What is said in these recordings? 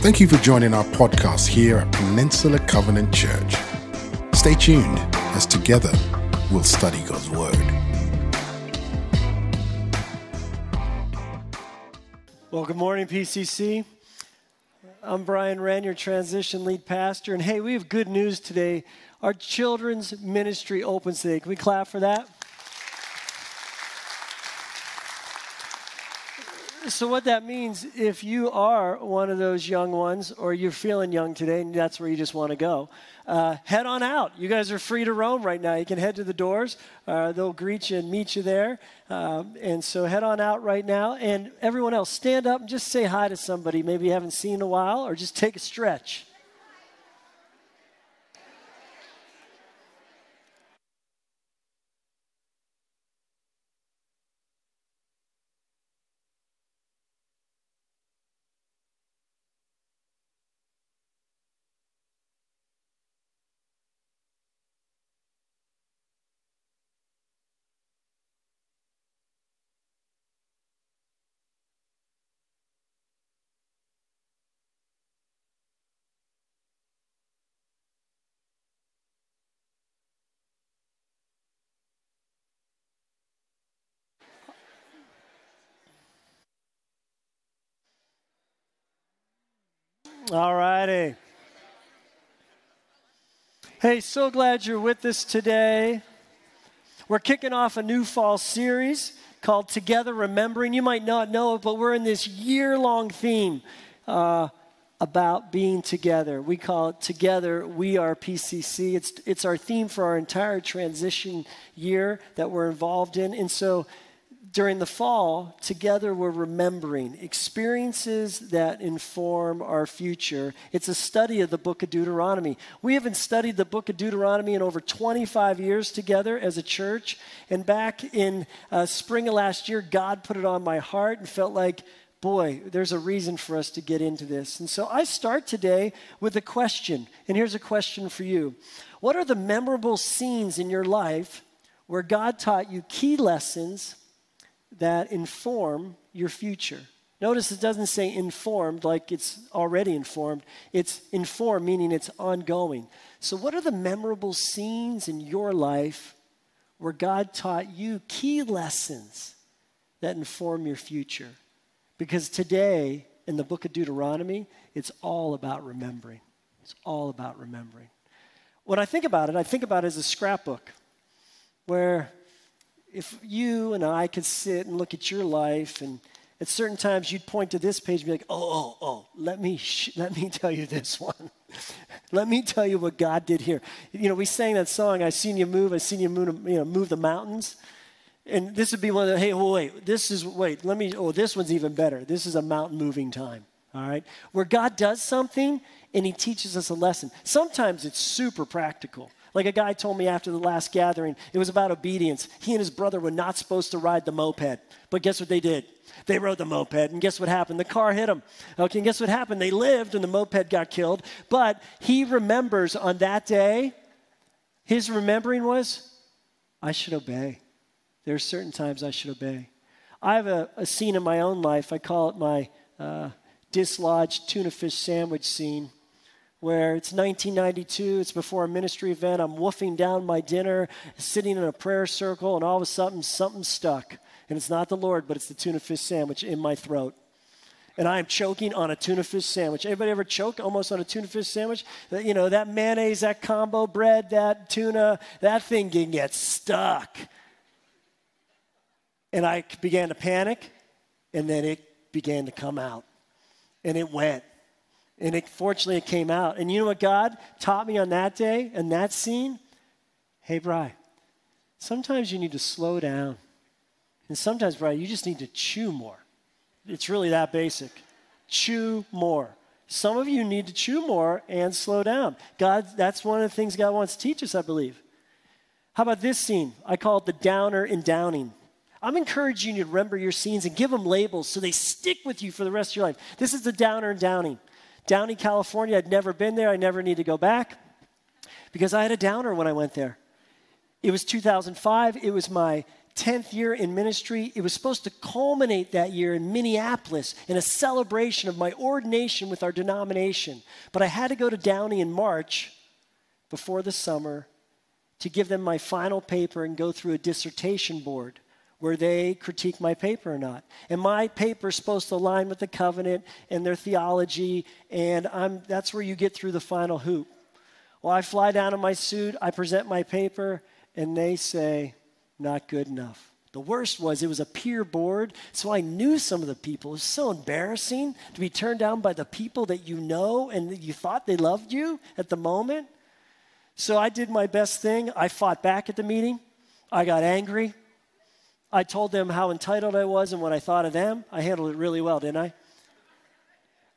Thank you for joining our podcast here at Peninsula Covenant Church. Stay tuned as together we'll study God's Word. Well, good morning, PCC. I'm Brian Wren, your transition lead pastor. And hey, we have good news today. Our children's ministry opens today. Can we clap for that? So, what that means, if you are one of those young ones or you're feeling young today and that's where you just want to go, uh, head on out. You guys are free to roam right now. You can head to the doors, uh, they'll greet you and meet you there. Um, and so, head on out right now. And everyone else, stand up and just say hi to somebody maybe you haven't seen in a while or just take a stretch. All righty. Hey, so glad you're with us today. We're kicking off a new fall series called Together Remembering. You might not know it, but we're in this year long theme uh, about being together. We call it Together We Are PCC. It's, it's our theme for our entire transition year that we're involved in. And so during the fall, together we're remembering experiences that inform our future. It's a study of the book of Deuteronomy. We haven't studied the book of Deuteronomy in over 25 years together as a church. And back in uh, spring of last year, God put it on my heart and felt like, boy, there's a reason for us to get into this. And so I start today with a question. And here's a question for you What are the memorable scenes in your life where God taught you key lessons? That inform your future. Notice it doesn't say informed like it's already informed. It's informed, meaning it's ongoing. So, what are the memorable scenes in your life where God taught you key lessons that inform your future? Because today, in the book of Deuteronomy, it's all about remembering. It's all about remembering. When I think about it, I think about it as a scrapbook where if you and I could sit and look at your life, and at certain times you'd point to this page and be like, oh, oh, oh, let me, sh- let me tell you this one. let me tell you what God did here. You know, we sang that song, I seen you move, I seen you move, you know, move the mountains. And this would be one of the, hey, wait, this is, wait, let me, oh, this one's even better. This is a mountain moving time, all right? Where God does something and he teaches us a lesson. Sometimes it's super practical. Like a guy told me after the last gathering, it was about obedience. He and his brother were not supposed to ride the moped. But guess what they did? They rode the moped, and guess what happened? The car hit them. Okay, and guess what happened? They lived, and the moped got killed. But he remembers on that day, his remembering was, I should obey. There are certain times I should obey. I have a, a scene in my own life. I call it my uh, dislodged tuna fish sandwich scene where it's 1992, it's before a ministry event, I'm woofing down my dinner, sitting in a prayer circle, and all of a sudden something stuck. And it's not the Lord, but it's the tuna fish sandwich in my throat. And I am choking on a tuna fish sandwich. Anybody ever choke almost on a tuna fish sandwich? You know, that mayonnaise, that combo bread, that tuna, that thing can get stuck. And I began to panic, and then it began to come out. And it went. And it, fortunately, it came out. And you know what God taught me on that day and that scene? Hey, Bry, sometimes you need to slow down. And sometimes, Bry, you just need to chew more. It's really that basic. Chew more. Some of you need to chew more and slow down. God, that's one of the things God wants to teach us, I believe. How about this scene? I call it the downer and downing. I'm encouraging you to remember your scenes and give them labels so they stick with you for the rest of your life. This is the downer and downing. Downey, California. I'd never been there. I never need to go back because I had a downer when I went there. It was 2005. It was my 10th year in ministry. It was supposed to culminate that year in Minneapolis in a celebration of my ordination with our denomination. But I had to go to Downey in March before the summer to give them my final paper and go through a dissertation board where they critique my paper or not. And my paper is supposed to align with the covenant and their theology, and I'm, that's where you get through the final hoop. Well, I fly down in my suit, I present my paper, and they say, not good enough. The worst was it was a peer board, so I knew some of the people. It was so embarrassing to be turned down by the people that you know and you thought they loved you at the moment. So I did my best thing. I fought back at the meeting. I got angry. I told them how entitled I was and what I thought of them. I handled it really well, didn't I?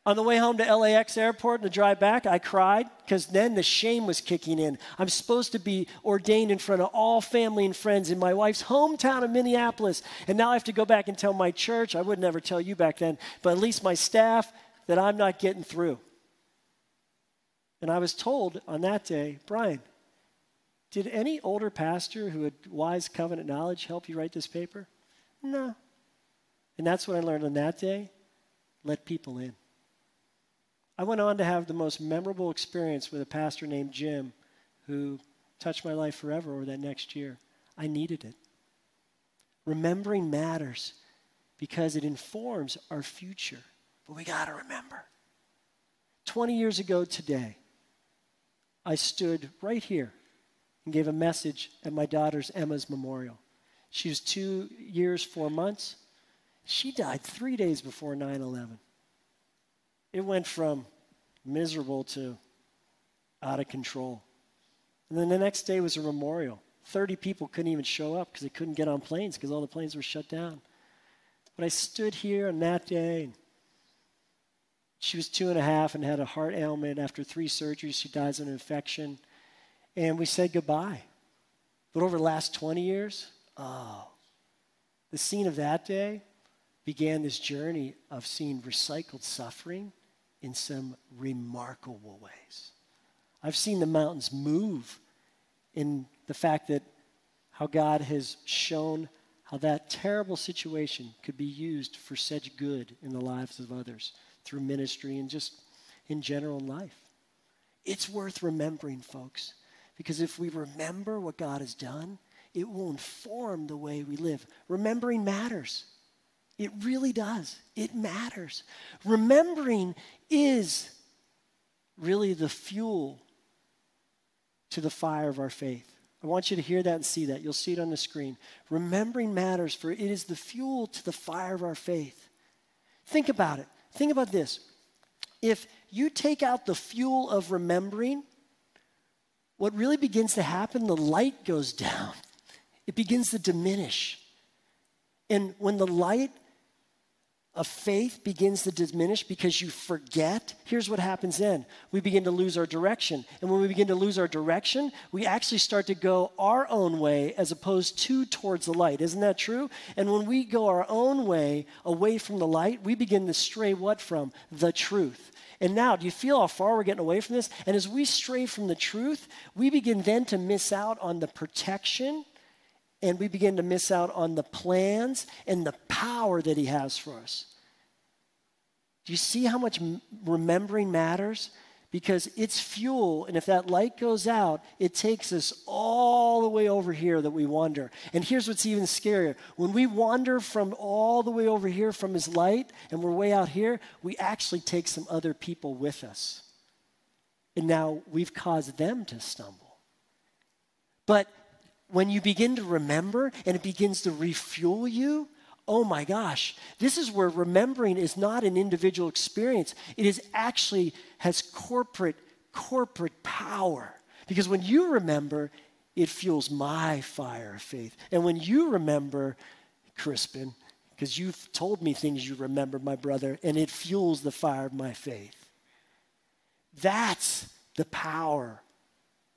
On the way home to LAX airport and the drive back, I cried because then the shame was kicking in. I'm supposed to be ordained in front of all family and friends in my wife's hometown of Minneapolis. And now I have to go back and tell my church, I would never tell you back then, but at least my staff, that I'm not getting through. And I was told on that day, Brian, did any older pastor who had wise covenant knowledge help you write this paper? No. And that's what I learned on that day let people in. I went on to have the most memorable experience with a pastor named Jim who touched my life forever over that next year. I needed it. Remembering matters because it informs our future. But we got to remember. 20 years ago today, I stood right here and gave a message at my daughter's Emma's memorial. She was two years, four months. She died three days before 9 11 it went from miserable to out of control. And then the next day was a memorial. 30 people couldn't even show up because they couldn't get on planes because all the planes were shut down. But I stood here on that day. She was two and a half and had a heart ailment. After three surgeries, she dies of an infection. And we said goodbye. But over the last 20 years, oh, the scene of that day began this journey of seeing recycled suffering in some remarkable ways. I've seen the mountains move in the fact that how God has shown how that terrible situation could be used for such good in the lives of others through ministry and just in general life. It's worth remembering, folks, because if we remember what God has done, it will inform the way we live. Remembering matters. It really does. It matters. Remembering is really the fuel to the fire of our faith. I want you to hear that and see that. You'll see it on the screen. Remembering matters, for it is the fuel to the fire of our faith. Think about it. Think about this. If you take out the fuel of remembering, what really begins to happen, the light goes down. It begins to diminish. And when the light of faith begins to diminish because you forget, here's what happens then. We begin to lose our direction. And when we begin to lose our direction, we actually start to go our own way as opposed to towards the light. Isn't that true? And when we go our own way away from the light, we begin to stray what from? The truth. And now, do you feel how far we're getting away from this? And as we stray from the truth, we begin then to miss out on the protection and we begin to miss out on the plans and the power that He has for us. Do you see how much remembering matters? Because it's fuel, and if that light goes out, it takes us all the way over here that we wander. And here's what's even scarier when we wander from all the way over here from His light and we're way out here, we actually take some other people with us. And now we've caused them to stumble. But when you begin to remember and it begins to refuel you, oh my gosh, this is where remembering is not an individual experience. It is actually has corporate, corporate power. Because when you remember, it fuels my fire of faith. And when you remember, Crispin, because you've told me things you remember, my brother, and it fuels the fire of my faith. That's the power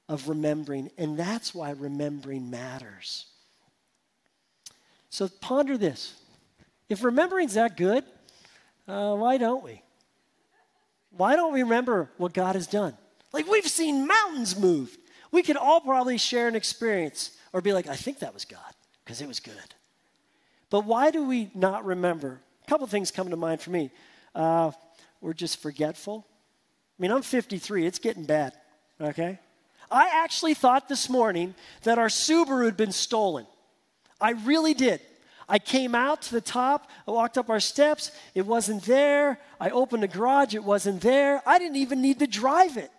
of remembering, and that's why remembering matters. So ponder this. If remembering's that good, uh, why don't we? Why don't we remember what God has done? Like we've seen mountains moved. We could all probably share an experience or be like, I think that was God. because it was good. But why do we not remember? A couple things come to mind for me. Uh, we're just forgetful. I mean, I'm 53, it's getting bad, okay? I actually thought this morning that our Subaru had been stolen. I really did. I came out to the top, I walked up our steps, it wasn't there. I opened the garage, it wasn't there. I didn't even need to drive it.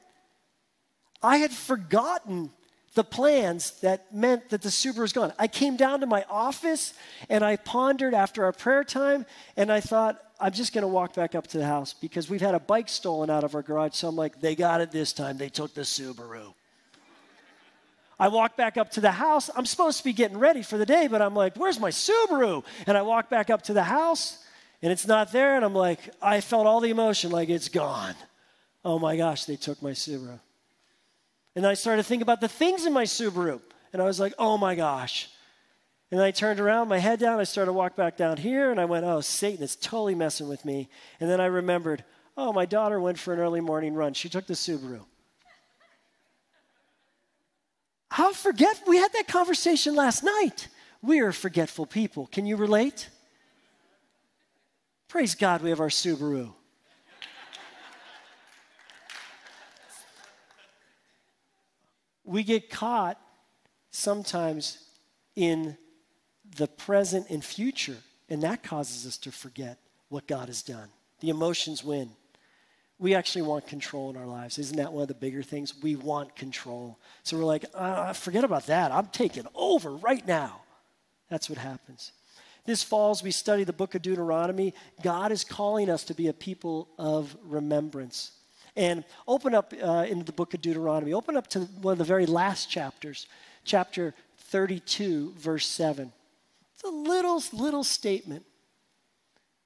I had forgotten the plans that meant that the Subaru was gone. I came down to my office and I pondered after our prayer time, and I thought, I'm just going to walk back up to the house because we've had a bike stolen out of our garage. So I'm like, they got it this time. They took the Subaru. I walk back up to the house. I'm supposed to be getting ready for the day, but I'm like, where's my Subaru? And I walk back up to the house and it's not there. And I'm like, I felt all the emotion like it's gone. Oh my gosh, they took my Subaru. And I started thinking about the things in my Subaru. And I was like, oh my gosh. And I turned around, my head down, I started to walk back down here, and I went, oh, Satan is totally messing with me. And then I remembered, oh, my daughter went for an early morning run. She took the Subaru. How forget we had that conversation last night. We are forgetful people. Can you relate? Praise God, we have our Subaru. we get caught sometimes in the present and future, and that causes us to forget what God has done. The emotions win we actually want control in our lives. Isn't that one of the bigger things? We want control. So we're like, uh, forget about that. I'm taking over right now. That's what happens. This fall, as we study the book of Deuteronomy, God is calling us to be a people of remembrance. And open up uh, into the book of Deuteronomy. Open up to one of the very last chapters, chapter 32, verse 7. It's a little, little statement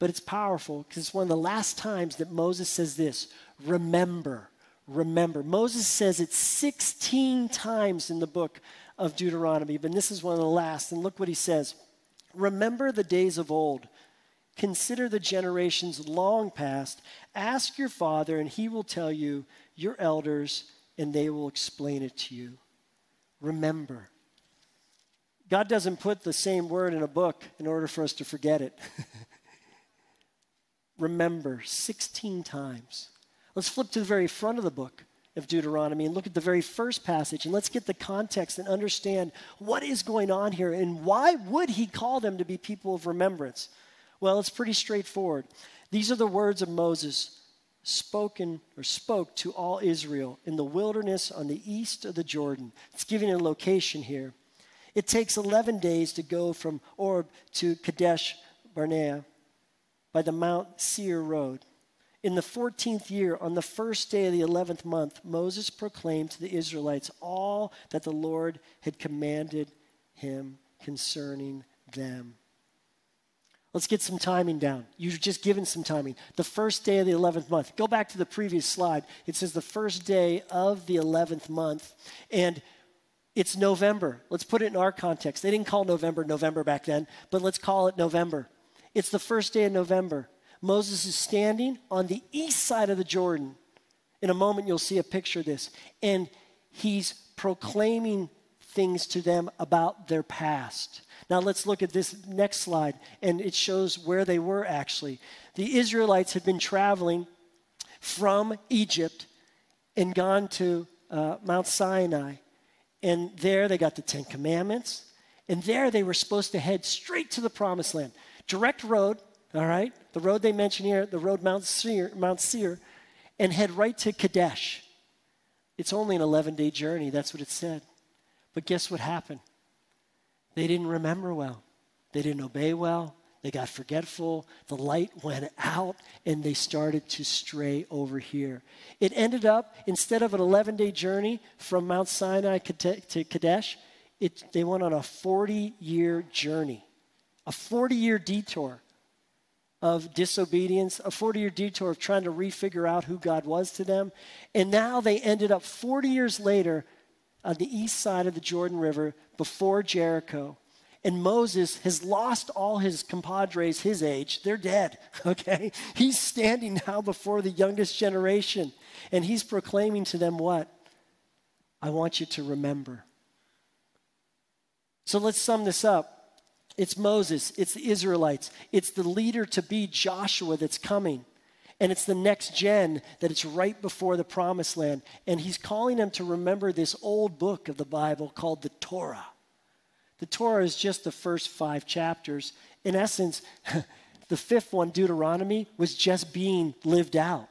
but it's powerful because it's one of the last times that Moses says this remember, remember. Moses says it 16 times in the book of Deuteronomy, but this is one of the last. And look what he says Remember the days of old. Consider the generations long past. Ask your father, and he will tell you, your elders, and they will explain it to you. Remember. God doesn't put the same word in a book in order for us to forget it. remember 16 times. Let's flip to the very front of the book of Deuteronomy and look at the very first passage and let's get the context and understand what is going on here and why would he call them to be people of remembrance? Well, it's pretty straightforward. These are the words of Moses spoken or spoke to all Israel in the wilderness on the east of the Jordan. It's giving a location here. It takes 11 days to go from Horeb to Kadesh Barnea by the Mount Seir road. In the 14th year, on the first day of the 11th month, Moses proclaimed to the Israelites all that the Lord had commanded him concerning them. Let's get some timing down. You've just given some timing. The first day of the 11th month. Go back to the previous slide. It says the first day of the 11th month. And it's November. Let's put it in our context. They didn't call November November back then, but let's call it November. It's the first day of November. Moses is standing on the east side of the Jordan. In a moment, you'll see a picture of this. And he's proclaiming things to them about their past. Now, let's look at this next slide, and it shows where they were actually. The Israelites had been traveling from Egypt and gone to uh, Mount Sinai. And there they got the Ten Commandments. And there they were supposed to head straight to the promised land direct road, all right, the road they mention here, the road Mount Seir, Mount Seir, and head right to Kadesh. It's only an 11 day journey, that's what it said. But guess what happened? They didn't remember well, they didn't obey well, they got forgetful, the light went out, and they started to stray over here. It ended up, instead of an 11 day journey from Mount Sinai to Kadesh, it, they went on a 40 year journey a 40 year detour of disobedience, a 40 year detour of trying to refigure out who God was to them. And now they ended up 40 years later on the east side of the Jordan River before Jericho. And Moses has lost all his compadres his age. They're dead, okay? He's standing now before the youngest generation. And he's proclaiming to them what? I want you to remember. So let's sum this up It's Moses, it's the Israelites, it's the leader to be Joshua that's coming. And it's the next gen that it's right before the promised land. And he's calling them to remember this old book of the Bible called the Torah. The Torah is just the first five chapters. In essence, the fifth one, Deuteronomy, was just being lived out.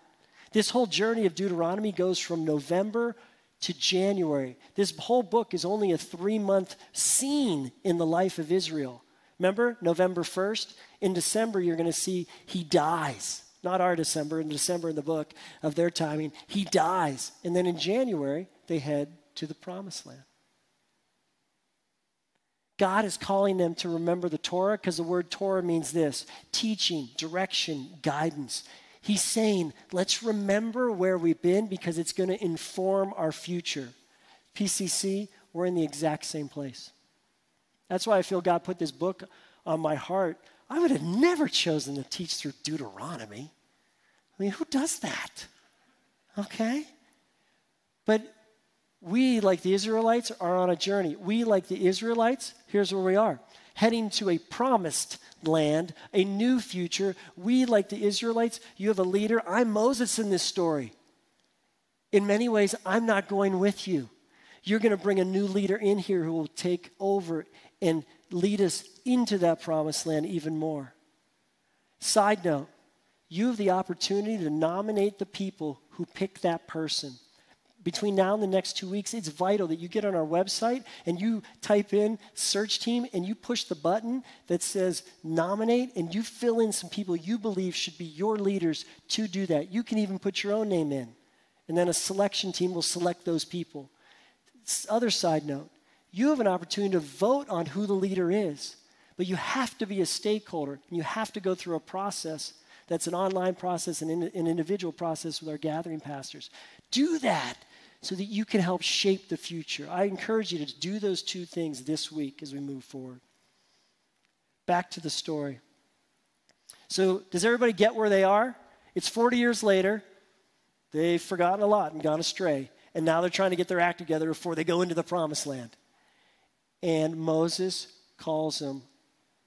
This whole journey of Deuteronomy goes from November to January. This whole book is only a three month scene in the life of Israel. Remember, November 1st? In December, you're going to see he dies. Not our December, in December in the book of their timing. He dies. And then in January, they head to the promised land. God is calling them to remember the Torah because the word Torah means this teaching, direction, guidance. He's saying, let's remember where we've been because it's going to inform our future. PCC, we're in the exact same place. That's why I feel God put this book on my heart. I would have never chosen to teach through Deuteronomy. I mean, who does that? Okay? But we, like the Israelites, are on a journey. We, like the Israelites, here's where we are heading to a promised land, a new future. We, like the Israelites, you have a leader. I'm Moses in this story. In many ways, I'm not going with you. You're going to bring a new leader in here who will take over and lead us into that promised land even more. Side note, you have the opportunity to nominate the people who pick that person between now and the next two weeks, it's vital that you get on our website and you type in search team and you push the button that says nominate and you fill in some people you believe should be your leaders to do that. You can even put your own name in. And then a selection team will select those people. Other side note you have an opportunity to vote on who the leader is, but you have to be a stakeholder and you have to go through a process that's an online process and an individual process with our gathering pastors. Do that so that you can help shape the future. I encourage you to do those two things this week as we move forward. Back to the story. So, does everybody get where they are? It's 40 years later. They've forgotten a lot and gone astray. And now they're trying to get their act together before they go into the promised land. And Moses calls them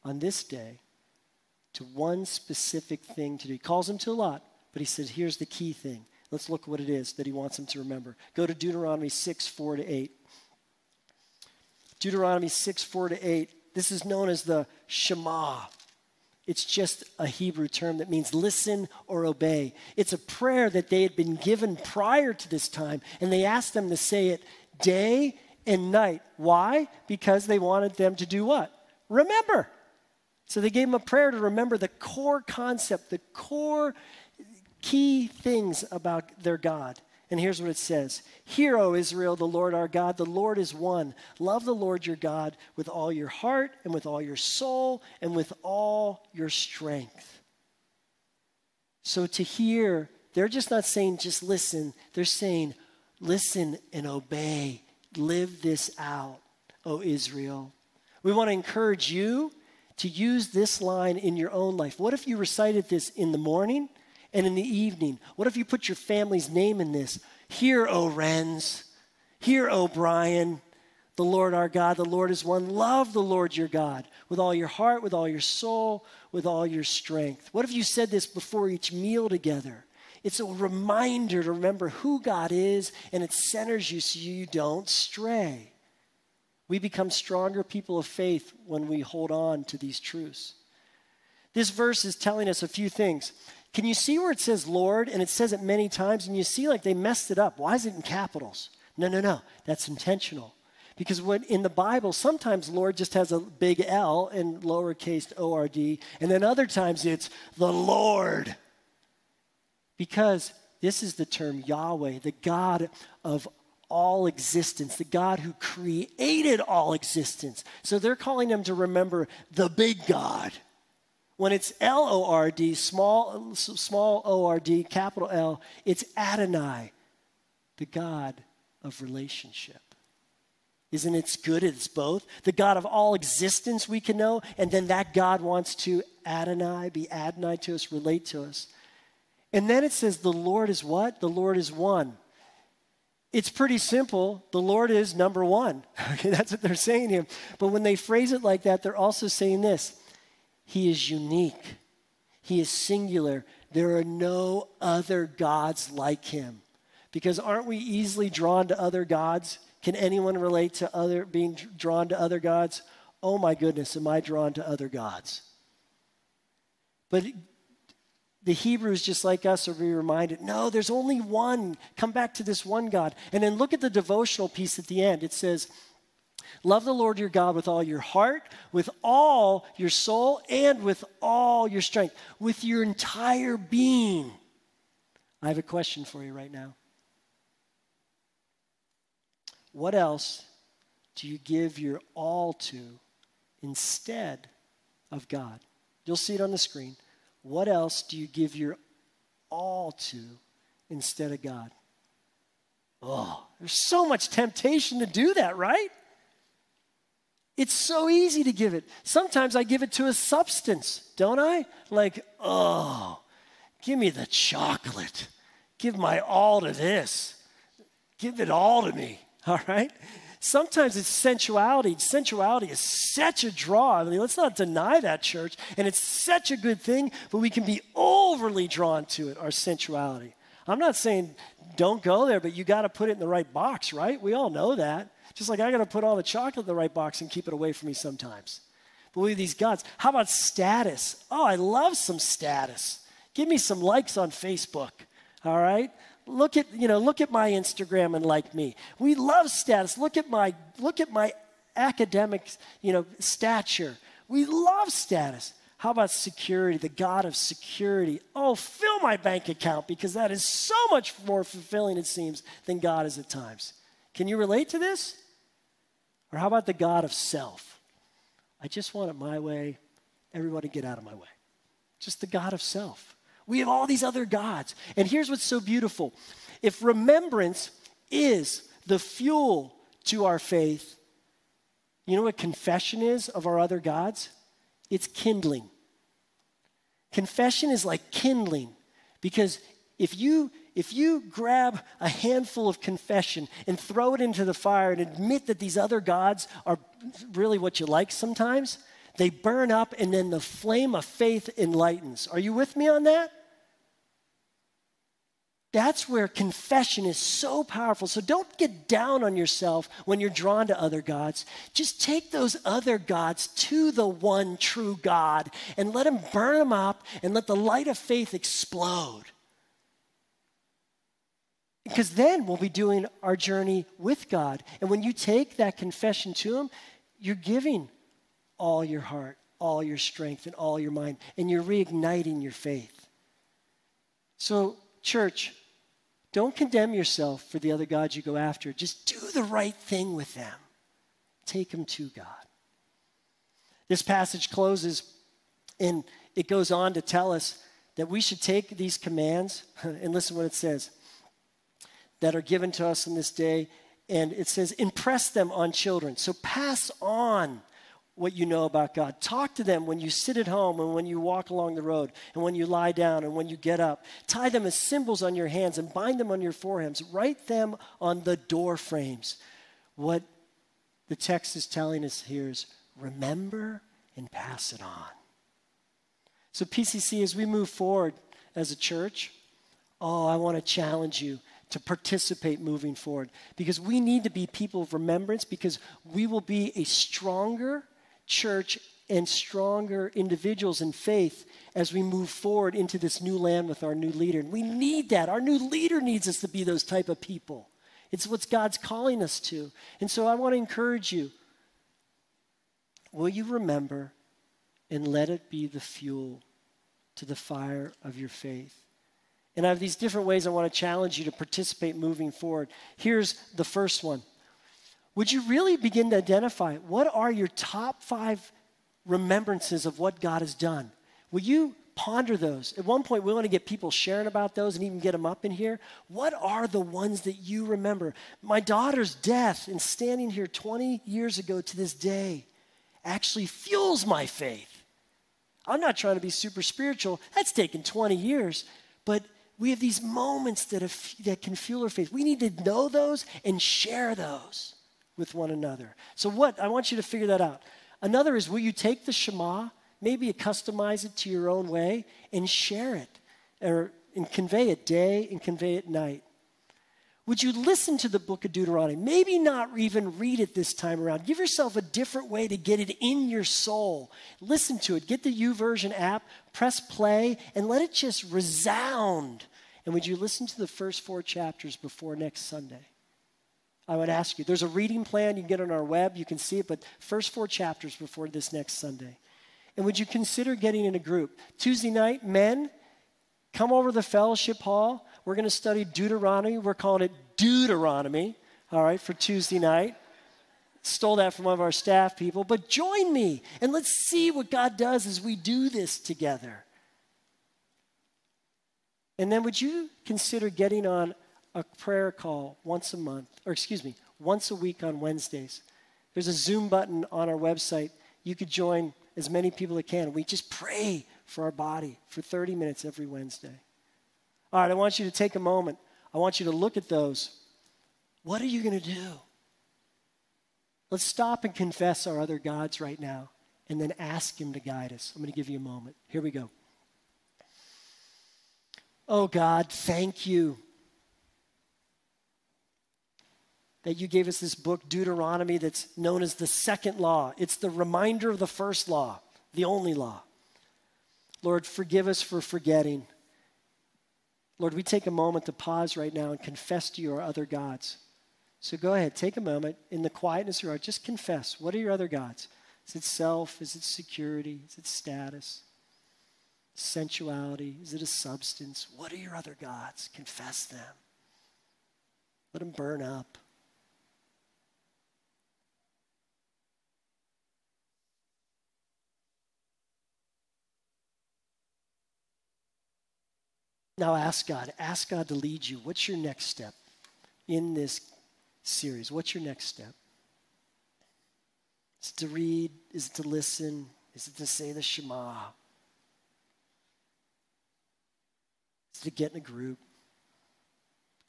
on this day to one specific thing to do. He calls them to a lot, but he said, here's the key thing Let's look what it is that he wants them to remember. Go to Deuteronomy 6, 4 to 8. Deuteronomy 6, 4 to 8. This is known as the Shema. It's just a Hebrew term that means listen or obey. It's a prayer that they had been given prior to this time, and they asked them to say it day and night. Why? Because they wanted them to do what? Remember. So they gave them a prayer to remember the core concept, the core key things about their God. And here's what it says Hear, O Israel, the Lord our God, the Lord is one. Love the Lord your God with all your heart and with all your soul and with all your strength. So to hear, they're just not saying just listen, they're saying listen and obey. Live this out, O Israel. We want to encourage you to use this line in your own life. What if you recited this in the morning? and in the evening? What if you put your family's name in this? Hear, O Renz. Hear, O Brian. The Lord our God, the Lord is one. Love the Lord your God with all your heart, with all your soul, with all your strength. What if you said this before each meal together? It's a reminder to remember who God is, and it centers you so you don't stray. We become stronger people of faith when we hold on to these truths. This verse is telling us a few things. Can you see where it says Lord and it says it many times and you see like they messed it up? Why is it in capitals? No, no, no. That's intentional. Because when in the Bible, sometimes Lord just has a big L and lowercase O R D, and then other times it's the Lord. Because this is the term Yahweh, the God of all existence, the God who created all existence. So they're calling them to remember the big God. When it's L O R D, small, small O R D, capital L, it's Adonai, the God of relationship. Isn't it good? It's both. The God of all existence we can know, and then that God wants to Adonai, be Adonai to us, relate to us. And then it says, the Lord is what? The Lord is one. it's pretty simple. The Lord is number one. Okay, that's what they're saying here. But when they phrase it like that, they're also saying this He is unique, He is singular. There are no other gods like Him. Because aren't we easily drawn to other gods? Can anyone relate to other being drawn to other gods? Oh my goodness, am I drawn to other gods? But the Hebrews, just like us, are be reminded no, there's only one. Come back to this one God. And then look at the devotional piece at the end. It says, Love the Lord your God with all your heart, with all your soul, and with all your strength, with your entire being. I have a question for you right now. What else do you give your all to instead of God? You'll see it on the screen. What else do you give your all to instead of God? Oh, there's so much temptation to do that, right? It's so easy to give it. Sometimes I give it to a substance, don't I? Like, oh, give me the chocolate. Give my all to this. Give it all to me, all right? Sometimes it's sensuality. Sensuality is such a draw. I mean, let's not deny that, church. And it's such a good thing, but we can be overly drawn to it, our sensuality. I'm not saying don't go there, but you got to put it in the right box, right? We all know that. Just like I got to put all the chocolate in the right box and keep it away from me sometimes. But these gods, how about status? Oh, I love some status. Give me some likes on Facebook, all right? Look at you know look at my instagram and like me. We love status. Look at my look at my academic you know stature. We love status. How about security the god of security? Oh fill my bank account because that is so much more fulfilling it seems than god is at times. Can you relate to this? Or how about the god of self? I just want it my way. Everybody get out of my way. Just the god of self we have all these other gods. And here's what's so beautiful if remembrance is the fuel to our faith, you know what confession is of our other gods? It's kindling. Confession is like kindling because if you if you grab a handful of confession and throw it into the fire and admit that these other gods are really what you like sometimes, they burn up, and then the flame of faith enlightens. Are you with me on that? That's where confession is so powerful. So don't get down on yourself when you're drawn to other gods. Just take those other gods to the one true God and let Him burn them up and let the light of faith explode. Because then we'll be doing our journey with God. And when you take that confession to Him, you're giving all your heart, all your strength, and all your mind, and you're reigniting your faith. So, church, don't condemn yourself for the other gods you go after. Just do the right thing with them. Take them to God. This passage closes and it goes on to tell us that we should take these commands and listen what it says that are given to us in this day. And it says, impress them on children. So pass on what you know about God. Talk to them when you sit at home and when you walk along the road and when you lie down and when you get up. Tie them as symbols on your hands and bind them on your foreheads. Write them on the door frames. What the text is telling us here is remember and pass it on. So, PCC, as we move forward as a church, oh, I want to challenge you to participate moving forward because we need to be people of remembrance because we will be a stronger church and stronger individuals in faith as we move forward into this new land with our new leader. And we need that. Our new leader needs us to be those type of people. It's what God's calling us to. And so I want to encourage you. Will you remember and let it be the fuel to the fire of your faith? And I have these different ways I want to challenge you to participate moving forward. Here's the first one would you really begin to identify what are your top five remembrances of what God has done? Will you ponder those? At one point, we want to get people sharing about those and even get them up in here. What are the ones that you remember? My daughter's death and standing here 20 years ago to this day actually fuels my faith. I'm not trying to be super spiritual. That's taken 20 years. But we have these moments that, have, that can fuel our faith. We need to know those and share those with one another. So, what? I want you to figure that out. Another is will you take the Shema, maybe you customize it to your own way, and share it, or and convey it day and convey it night? Would you listen to the book of Deuteronomy? Maybe not even read it this time around. Give yourself a different way to get it in your soul. Listen to it. Get the YouVersion app, press play, and let it just resound. And would you listen to the first four chapters before next Sunday? I would ask you. There's a reading plan you can get on our web. You can see it, but first four chapters before this next Sunday. And would you consider getting in a group? Tuesday night, men, come over to the fellowship hall. We're going to study Deuteronomy. We're calling it Deuteronomy, all right, for Tuesday night. Stole that from one of our staff people. But join me and let's see what God does as we do this together. And then would you consider getting on a prayer call once a month, or excuse me, once a week on Wednesdays? There's a Zoom button on our website. You could join as many people as can. We just pray for our body for 30 minutes every Wednesday. All right, I want you to take a moment. I want you to look at those. What are you going to do? Let's stop and confess our other gods right now and then ask Him to guide us. I'm going to give you a moment. Here we go. Oh God, thank you that you gave us this book, Deuteronomy, that's known as the second law. It's the reminder of the first law, the only law. Lord, forgive us for forgetting. Lord, we take a moment to pause right now and confess to your other gods. So go ahead, take a moment in the quietness of your heart, just confess. What are your other gods? Is it self? Is it security? Is it status? Sensuality? Is it a substance? What are your other gods? Confess them. Let them burn up. Now ask God. Ask God to lead you. What's your next step in this series? What's your next step? Is it to read? Is it to listen? Is it to say the Shema? Is it to get in a group?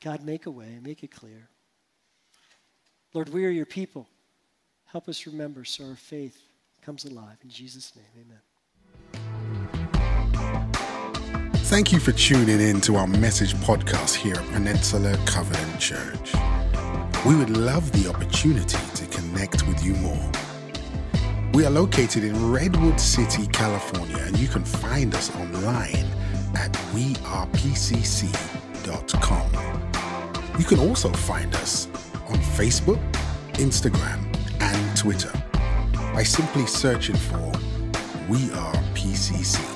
God, make a way, make it clear. Lord, we are your people. Help us remember so our faith comes alive. In Jesus' name, amen. Thank you for tuning in to our message podcast here at Peninsula Covenant Church. We would love the opportunity to connect with you more. We are located in Redwood City, California, and you can find us online at wearepcc.com. You can also find us on Facebook, Instagram, and Twitter by simply searching for We Are PCC.